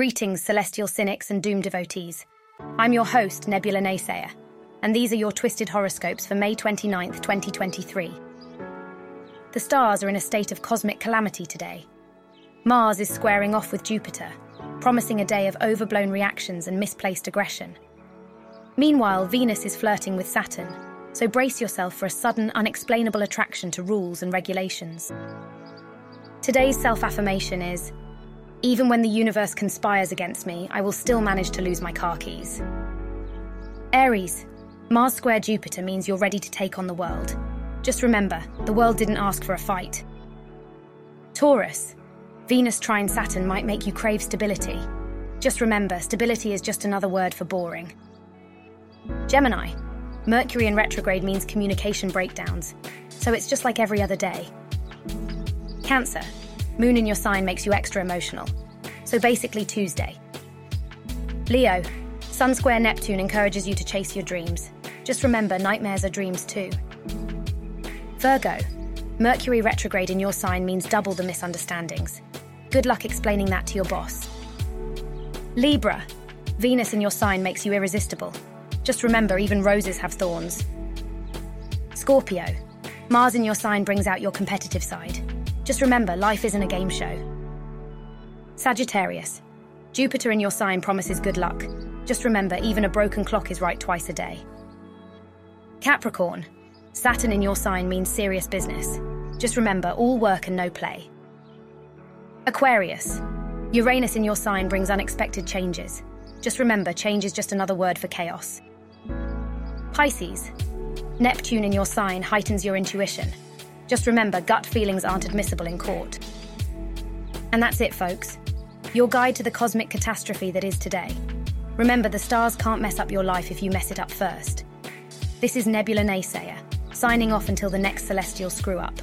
Greetings, celestial cynics and doom devotees. I'm your host, Nebula Naysayer, and these are your twisted horoscopes for May 29th, 2023. The stars are in a state of cosmic calamity today. Mars is squaring off with Jupiter, promising a day of overblown reactions and misplaced aggression. Meanwhile, Venus is flirting with Saturn, so brace yourself for a sudden, unexplainable attraction to rules and regulations. Today's self affirmation is Even when the universe conspires against me, I will still manage to lose my car keys. Aries, Mars square Jupiter means you're ready to take on the world. Just remember, the world didn't ask for a fight. Taurus, Venus trine Saturn might make you crave stability. Just remember, stability is just another word for boring. Gemini, Mercury in retrograde means communication breakdowns, so it's just like every other day. Cancer, Moon in your sign makes you extra emotional, so basically Tuesday. Leo, Sun square Neptune encourages you to chase your dreams. Just remember, nightmares are dreams too. Virgo, Mercury retrograde in your sign means double the misunderstandings. Good luck explaining that to your boss. Libra, Venus in your sign makes you irresistible. Just remember, even roses have thorns. Scorpio, Mars in your sign brings out your competitive side. Just remember, life isn't a game show. Sagittarius, Jupiter in your sign promises good luck. Just remember, even a broken clock is right twice a day. Capricorn, Saturn in your sign means serious business. Just remember, all work and no play. Aquarius, Uranus in your sign brings unexpected changes. Just remember, change is just another word for chaos. Pisces, Neptune in your sign heightens your intuition. Just remember, gut feelings aren't admissible in court. And that's it, folks. Your guide to the cosmic catastrophe that is today. Remember, the stars can't mess up your life if you mess it up first. This is Nebula Naysayer, signing off until the next celestial screw up.